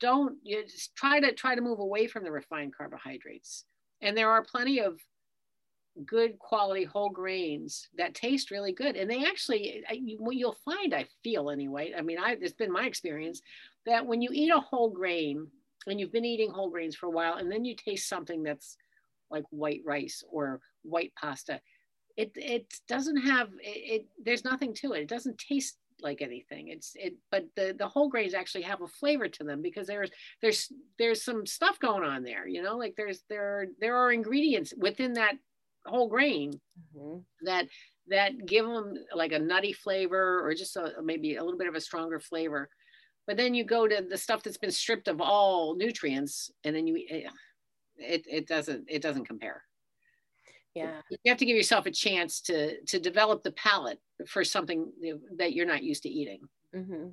don't you just try to try to move away from the refined carbohydrates. And there are plenty of good quality whole grains that taste really good and they actually you'll find i feel anyway i mean i it's been my experience that when you eat a whole grain and you've been eating whole grains for a while and then you taste something that's like white rice or white pasta. It it doesn't have it, it there's nothing to it. It doesn't taste like anything. It's it but the the whole grains actually have a flavor to them because there's there's there's some stuff going on there you know like there's there there are ingredients within that whole grain Mhm. that that give them like a nutty flavor or just a, maybe a little bit of a stronger flavor. But then you go to the stuff that's been stripped of all nutrients and then you eh, it, it doesn't it doesn't compare yeah you have to give yourself a chance to to develop the palate for something that you're not used to eating mm-hmm.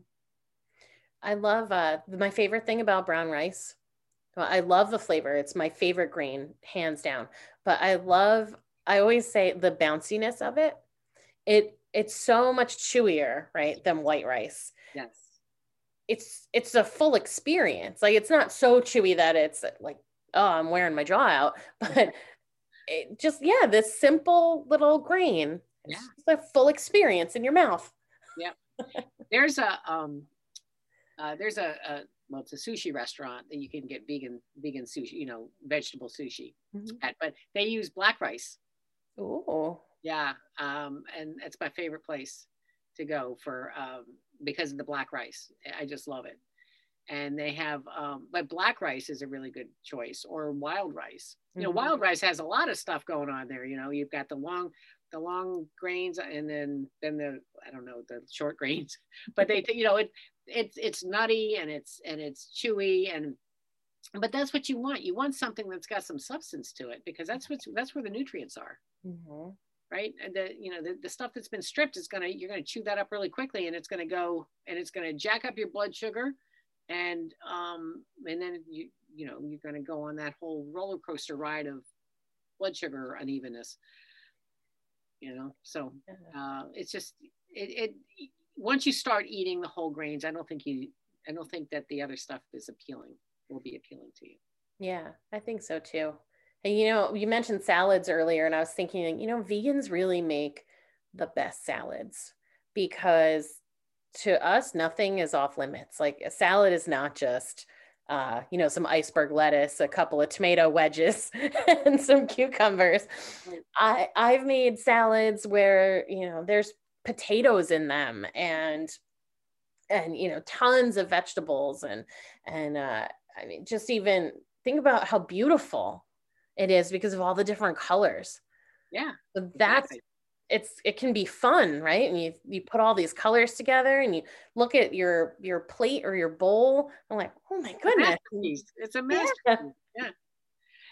I love uh, my favorite thing about brown rice. Well, I love the flavor. It's my favorite grain, hands down. But I love, I always say the bounciness of it. It it's so much chewier, right, than white rice. yes It's it's a full experience. Like it's not so chewy that it's like, oh, I'm wearing my jaw out, but it just yeah, this simple little grain. It's Yeah. just a full experience in your mouth. Yeah. there's a um uh, there's a, a well it's a sushi restaurant that you can get vegan vegan sushi you know vegetable sushi Mhm. at but they use black rice Oh. yeah um and it's my favorite place to go for um because of the black rice i just love it and they have um but black rice is a really good choice or wild rice you know Mhm. wild rice has a lot of stuff going on there you know you've got the long the long grains and then then the i don't know the short grains but they you know it it's it's nutty and it's and it's chewy and but that's what you want you want something that's got some substance to it because that's what that's where the nutrients are Mhm. right and the you know the, the stuff that's been stripped is going to you're going to chew that up really quickly and it's going to go and it's going to jack up your blood sugar and um, and then you you know you're going to go on that whole roller coaster ride of blood sugar unevenness. You know, so uh, it's just it, it once you start eating the whole grains, I don't think you I don't think that the other stuff is appealing will be appealing to you. Yeah, I think so too. And you know, you mentioned salads earlier, and I was thinking, you know, vegans really make the best salads because to us, nothing is off limits. Like a salad is not just, uh, you know, some iceberg lettuce, a couple of tomato wedges, and some cucumbers. I I've made salads where you know there's potatoes in them and and you know tons of vegetables and and uh, I mean just even think about how beautiful it is because of all the different colors. Yeah. So that's exactly it's it can be fun right? And you you put all these colors together and you look at your your plate or your bowl. I'm like oh my goodness. it's a masterpiece. Yeah. yeah.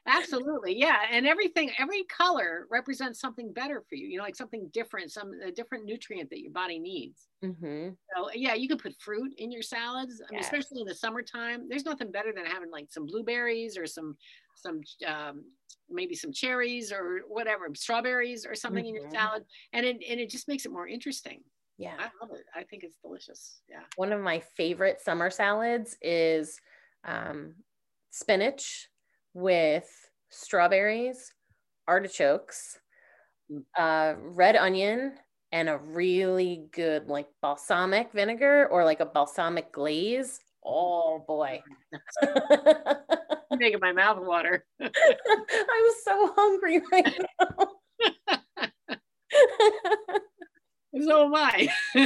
absolutely. Yeah. And everything every color represents something better for you you know like something different some a different nutrient that your body needs. Mm-hmm. so yeah you can put fruit in your salads I mean, especially in the summertime. There's nothing better than having like some blueberries or some some um, maybe some cherries or whatever, strawberries or something mm-hmm. in your mm-hmm. salad, and it and it just makes it more interesting. Yeah, I love it. I think it's delicious. Yeah. One of my favorite summer salads is um, spinach with strawberries, artichokes, mm. uh, red onion, and a really good like balsamic vinegar or like a balsamic glaze. Oh boy. making my mouth water. I'm so hungry right now. so am I.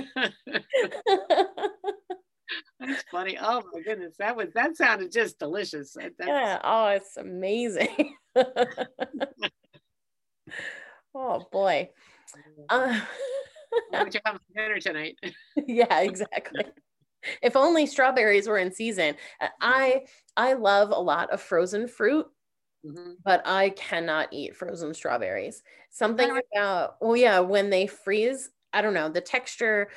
That's funny. Oh my goodness, that was that sounded just delicious. That's, yeah. Oh, it's amazing. oh boy. Uh, what you have for dinner tonight? yeah, exactly if only strawberries were in season. Uh, I I love a lot of frozen fruit, mm-hmm. but I cannot eat frozen strawberries. Something about well, yeah, when they freeze, I don't know, the texture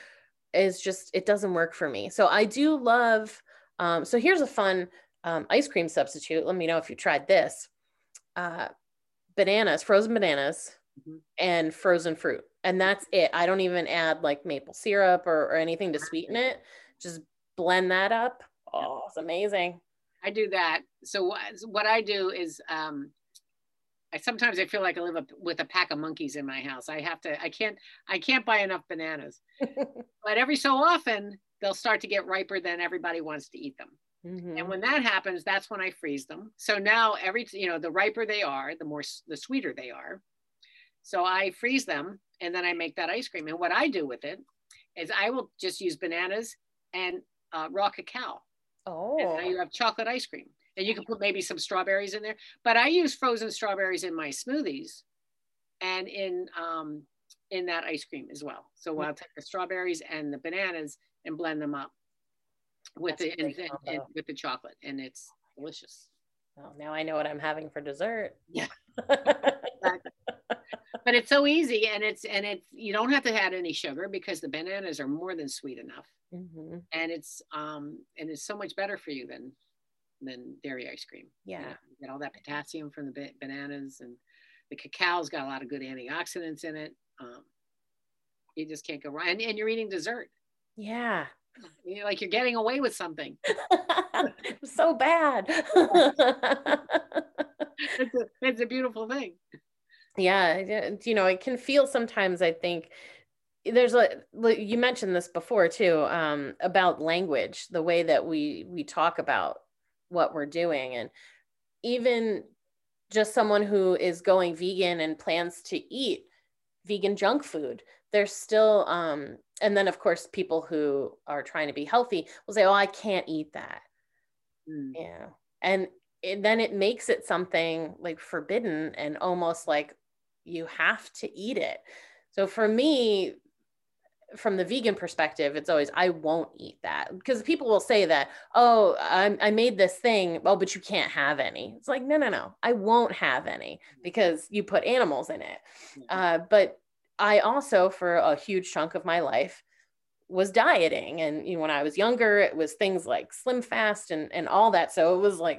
is just it doesn't work for me. So I do love. Um, so here's a fun um, ice cream substitute. Let me know if you tried this. Uh, bananas, frozen bananas, mm-hmm. and frozen fruit, and that's it. I don't even add like maple syrup or, or anything to sweeten it just blend that up. Oh, it's amazing. I do that. So what I do is um, I sometimes I feel like I live with a pack of monkeys in my house. I have to I can't I can't buy enough bananas. but every so often they'll start to get riper than everybody wants to eat them. Mm-hmm. And when that happens, that's when I freeze them. So now every you know the riper they are, the more the sweeter they are. So I freeze them and then I make that ice cream. And what I do with it is I will just use bananas and uh, raw cacao. Oh. And now you have chocolate ice cream. And you can put maybe some strawberries in there. But I use frozen strawberries in my smoothies and in um, in that ice cream as well. So I'll take the strawberries and the bananas and blend them up with That's the and, and, and, with the chocolate, and it's delicious. Oh, now I know what I'm having for dessert. Yeah. but it's so easy and it's and it's you don't have to add any sugar because the bananas are more than sweet enough. Mm-hmm. and it's um and it's so much better for you than than dairy ice cream. Yeah. you, know, you get all that potassium from the bananas and the cacao's got a lot of good antioxidants in it. Um you just can't go wrong. And, and you're eating dessert. Yeah. You're like you're getting away with something. So bad. It's, a, it's a beautiful thing yeah you know it can feel sometimes i think there's a you mentioned this before too um, about language the way that we we talk about what we're doing and even just someone who is going vegan and plans to eat vegan junk food there's still um and then of course people who are trying to be healthy will say oh i can't eat that mm. yeah and it, then it makes it something like forbidden and almost like you have to eat it. So for me, from the vegan perspective, it's always, I won't eat that because people will say that, oh, I, I made this thing. Oh, but you can't have any. It's like, no, no, no, I won't have any because you put animals in it. Uh, but I also, for a huge chunk of my life, was dieting and you know, when i was younger it was things like slim fast and and all that so it was like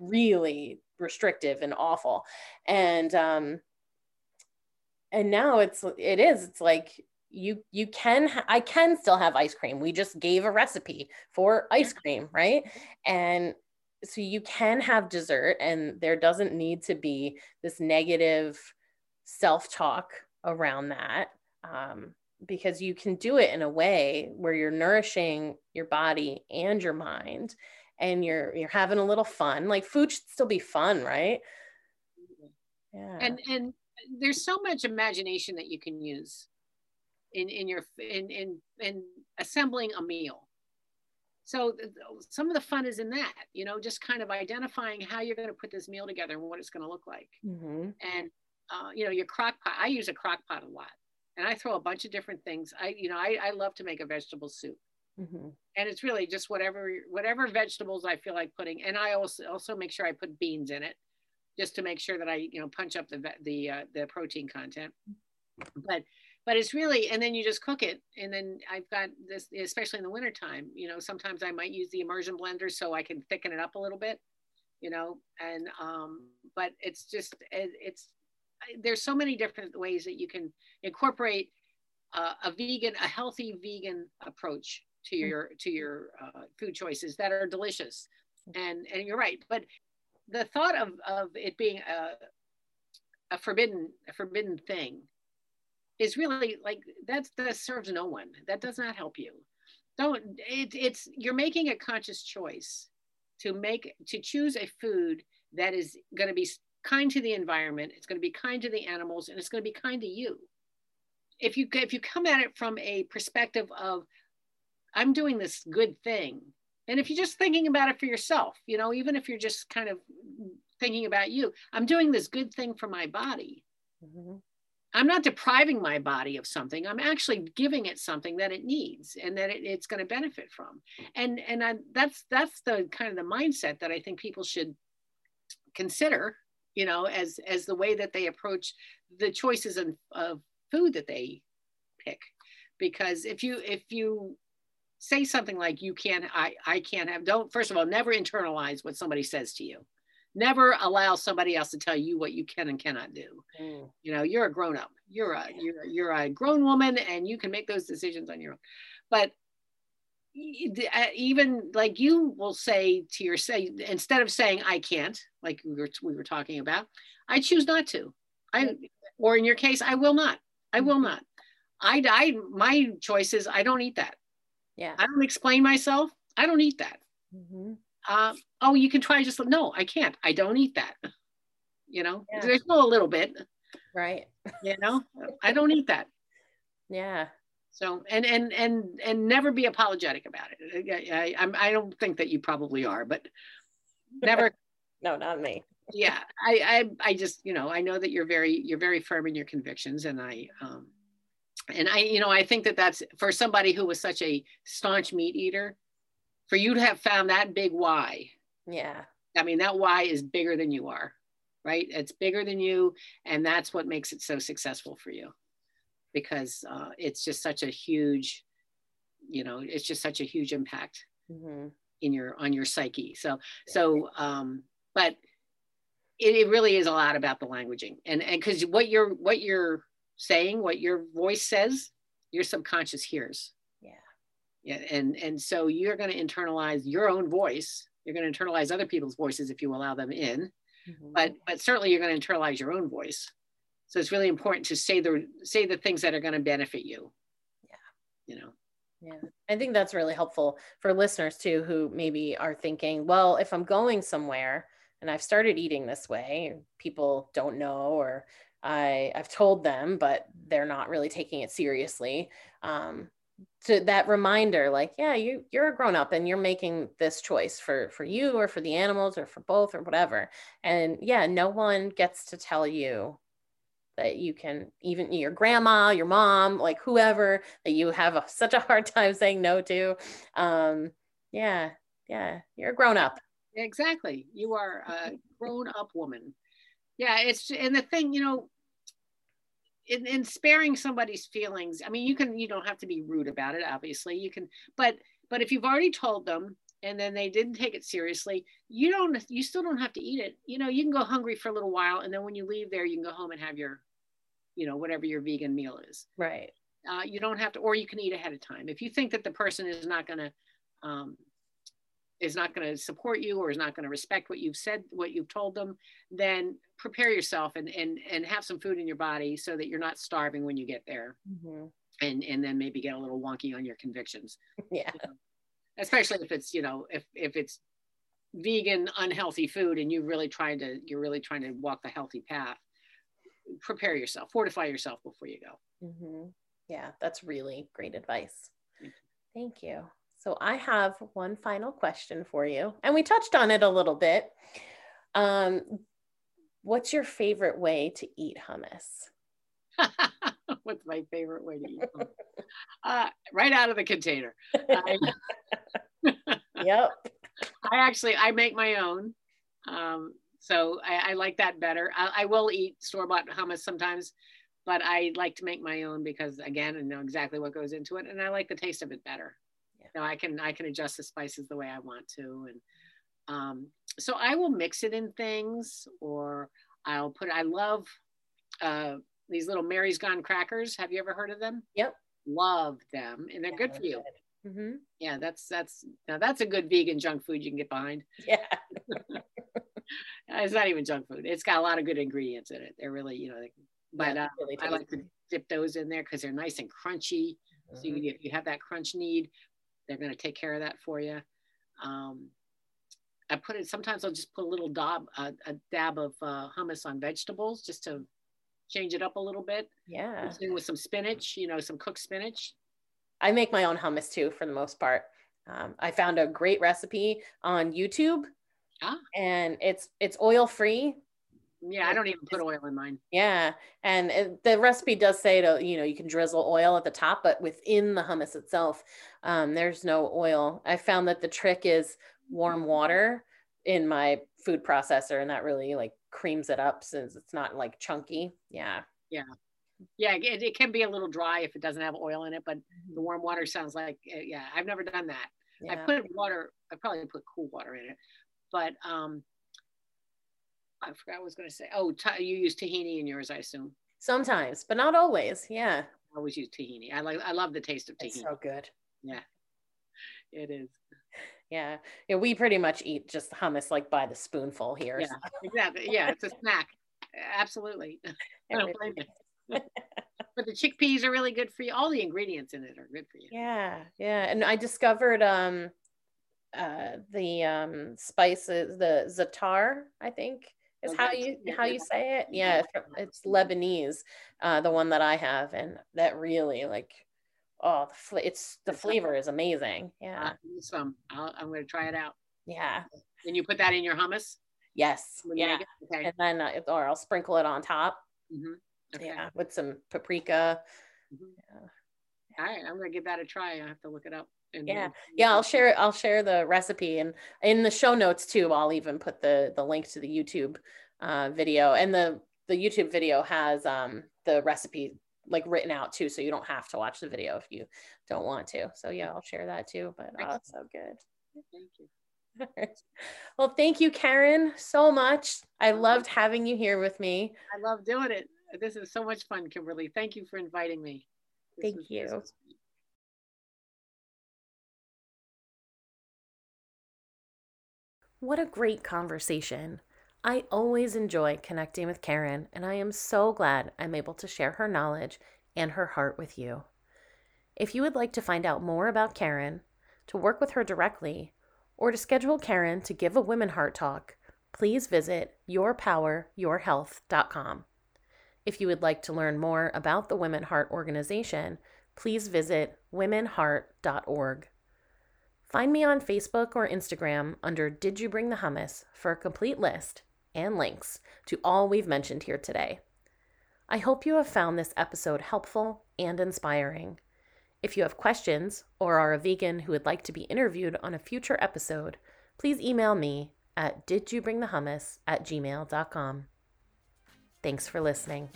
really restrictive and awful. And um and now it's it is it's like you you can i can still have ice cream. We just gave a recipe for ice cream right? And so you can have dessert and there doesn't need to be this negative self-talk around that um, because you can do it in a way where you're nourishing your body and your mind and you're you're having a little fun like food should still be fun right? Yeah. And and there's so much imagination that you can use in in your in in in assembling a meal. So some of the fun is in that you know just kind of identifying how you're going to put this meal together and what it's going to look like. Mm-hmm. and uh, you know your crock pot i use a crock pot a lot and i throw a bunch of different things. I you know i, I love to make a vegetable soup mm-hmm. and it's really just whatever whatever vegetables i feel like putting and i also also make sure i put beans in it just to make sure that i you know punch up the the uh, the protein content but but it's really and then you just cook it and then i've got this especially in the wintertime you know sometimes i might use the immersion blender so i can thicken it up a little bit you know and um but it's just it, it's there's so many different ways that you can incorporate uh, a vegan a healthy vegan approach to mm. your to your uh, food choices that are delicious. And and you're right but the thought of of it being a a forbidden a forbidden thing is really like that's that serves no one. That does not help you. Don't it, it's you're making a conscious choice to make to choose a food that is going to be kind to the environment it's going to be kind to the animals and it's going to be kind to you. If you if you come at it from a perspective of i'm doing this good thing and if you're just thinking about it for yourself you know even if you're just kind of thinking about you i'm doing this good thing for my body mm-hmm. I'm not depriving my body of something. I'm actually giving it something that it needs and that it, it's going to benefit from. And and I, that's that's the kind of the mindset that I think people should consider. You know, as as the way that they approach the choices of, of food that they pick. Because if you if you say something like you can't I I can't have don't first of all never internalize what somebody says to you. Never allow somebody else to tell you what you can and cannot do. Mm. you know you're a grown up you're a you're, you're a grown woman and you can make those decisions on your own. But uh, even like you will say to yourself instead of saying i can't like we were, we were talking about i choose not to. I or in your case i will not. I will mm-hmm. not. I i my choice is i don't eat that yeah i don't explain myself i don't eat that mm-hmm uh, oh, you can try just, no, I can't. I don't eat that. You know, yeah. there's no a little bit. Right. You know, I don't eat that. Yeah. So, and, and, and, and never be apologetic about it. I, I, I don't think that you probably are, but never. no, not me. yeah. I, I, I just, you know, I know that you're very, you're very firm in your convictions and I, um, and I, you know, I think that that's for somebody who was such a staunch meat eater, for you to have found that big why. Yeah. I mean, that why is bigger than you are, right? It's bigger than you. And that's what makes it so successful for you because uh, it's just such a huge, you know, it's just such a huge impact mm-hmm. in your, on your psyche. So, so, um, but it, it really is a lot about the languaging and, and cause what you're, what you're saying, what your voice says, your subconscious hears. Yeah. Yeah. and and so you're going to internalize your own voice. You're going to internalize other people's voices if you allow them in. Mm-hmm. but but certainly you're going to internalize your own voice. So it's really important to say the say the things that are going to benefit you. Yeah. You know? Yeah. I think that's really helpful for listeners too who maybe are thinking well if i'm going somewhere and i've started eating this way people don't know or I, I've told them, but they're not really taking it seriously. Um, to that reminder like yeah you you're a grown up and you're making this choice for for you or for the animals or for both or whatever. And yeah no one gets to tell you that you can even your grandma your mom like whoever that you have a, such a hard time saying no to. Um yeah yeah you're a grown up. Exactly. You are a grown up woman. Yeah it's and the thing you know in, in sparing somebody's feelings i mean you can you don't have to be rude about it obviously you can but but if you've already told them and then they didn't take it seriously you don't you still don't have to eat it. You know you can go hungry for a little while and then when you leave there you can go home and have your you know whatever your vegan meal is. Right. Uh, you don't have to or you can eat ahead of time. If you think that the person is not going to um, is not going to support you or is not going to respect what you've said what you've told them then prepare yourself and and and have some food in your body so that you're not starving when you get there mm-hmm. and and then maybe get a little wonky on your convictions yeah you know? especially if it's you know if if it's vegan unhealthy food and you're really trying to you're really trying to walk the healthy path prepare yourself fortify yourself before you go mm-hmm. yeah that's really great advice thank you so I have one final question for you, and we touched on it a little bit. Um, what's your favorite way to eat hummus? what's my favorite way to eat hummus? Uh, right out of the container. I, yep. I actually I make my own, um, so I, I, like that better. I, I will eat store bought hummus sometimes, but I like to make my own because again, I know exactly what goes into it, and I like the taste of it better know, I can I can adjust the spices the way I want to, and um, so I will mix it in things, or I'll put. I love uh, these little Mary's Gone crackers. Have you ever heard of them? Yep. Love them, and they're yeah, good for you. Good. Mm-hmm. Yeah, that's that's now that's a good vegan junk food you can get behind. Yeah. it's not even junk food. It's got a lot of good ingredients in it. They're really, you know, they, but uh, really I like to dip those in there because they're nice and crunchy. Mm-hmm. So you, if you have that crunch need, they're going to take care of that for you. Um, I put it, sometimes I'll just put a little dab, uh, a dab of uh, hummus on vegetables just to change it up a little bit. Yeah. With some spinach, you know, some cooked spinach. I make my own hummus too, for the most part. Um, I found a great recipe on YouTube, ah. and it's it's oil free, yeah, I don't even put oil in mine. Yeah, and it, the recipe does say to you know you can drizzle oil at the top, but within the hummus itself, um, there's no oil. I found that the trick is warm water in my food processor, and that really like creams it up since it's not like chunky. Yeah. Yeah. Yeah, it, it can be a little dry if it doesn't have oil in it, but the mm-hmm. warm water sounds like eh, yeah. I've never done that. Yeah. I put water. I probably put cool water in it, but um, I forgot what I was going to say. Oh, you use tahini in yours, I assume. Sometimes, but not always. Yeah. I always use tahini. I like. I love the taste of tahini. It's so good. Yeah, it is. Yeah. yeah, we pretty much eat just hummus like by the spoonful here. Yeah, so. exactly. Yeah, it's a snack. Absolutely. I don't blame you. but the chickpeas are really good for you. All the ingredients in it are good for you. Yeah, yeah. And I discovered um uh the um spices, the za'atar, I think is how you how you say it? yeah it's lebanese uh the one that i have and that really like oh the fl- it's the flavor is amazing. Yeah. Uh, some i am going to try it out. Yeah. And you put that in your hummus? Yes. Yeah. okay. and then uh, or i'll sprinkle it on top. Mm-hmm. okay. yeah with some paprika. Mm-hmm. yeah. all right i'm going to give that a try. I have to look it up and yeah. yeah i'll share i'll share the recipe and in the show notes too i'll even put the the link to the youtube uh, video. And the the youtube video has um the recipe like written out too so you don't have to watch the video if you don't want to. So yeah i'll share that too but oh, so good. Thank you. Well thank you karen so much. I loved having you here with me. I love doing it. This is so much fun kimberly. Thank you for inviting me. This thank was, you What a great conversation. I always enjoy connecting with Karen, and I am so glad I'm able to share her knowledge and her heart with you. If you would like to find out more about Karen, to work with her directly, or to schedule Karen to give a Women Heart Talk, please visit yourpoweryourhealth.com. If you would like to learn more about the Women Heart organization, please visit womenheart.org. Find me on Facebook or Instagram under Did You Bring the Hummus for a complete list and links to all we've mentioned here today. I hope you have found this episode helpful and inspiring. If you have questions or are a vegan who would like to be interviewed on a future episode, please email me at didyoubringthehummus at gmail.com. Thanks for listening.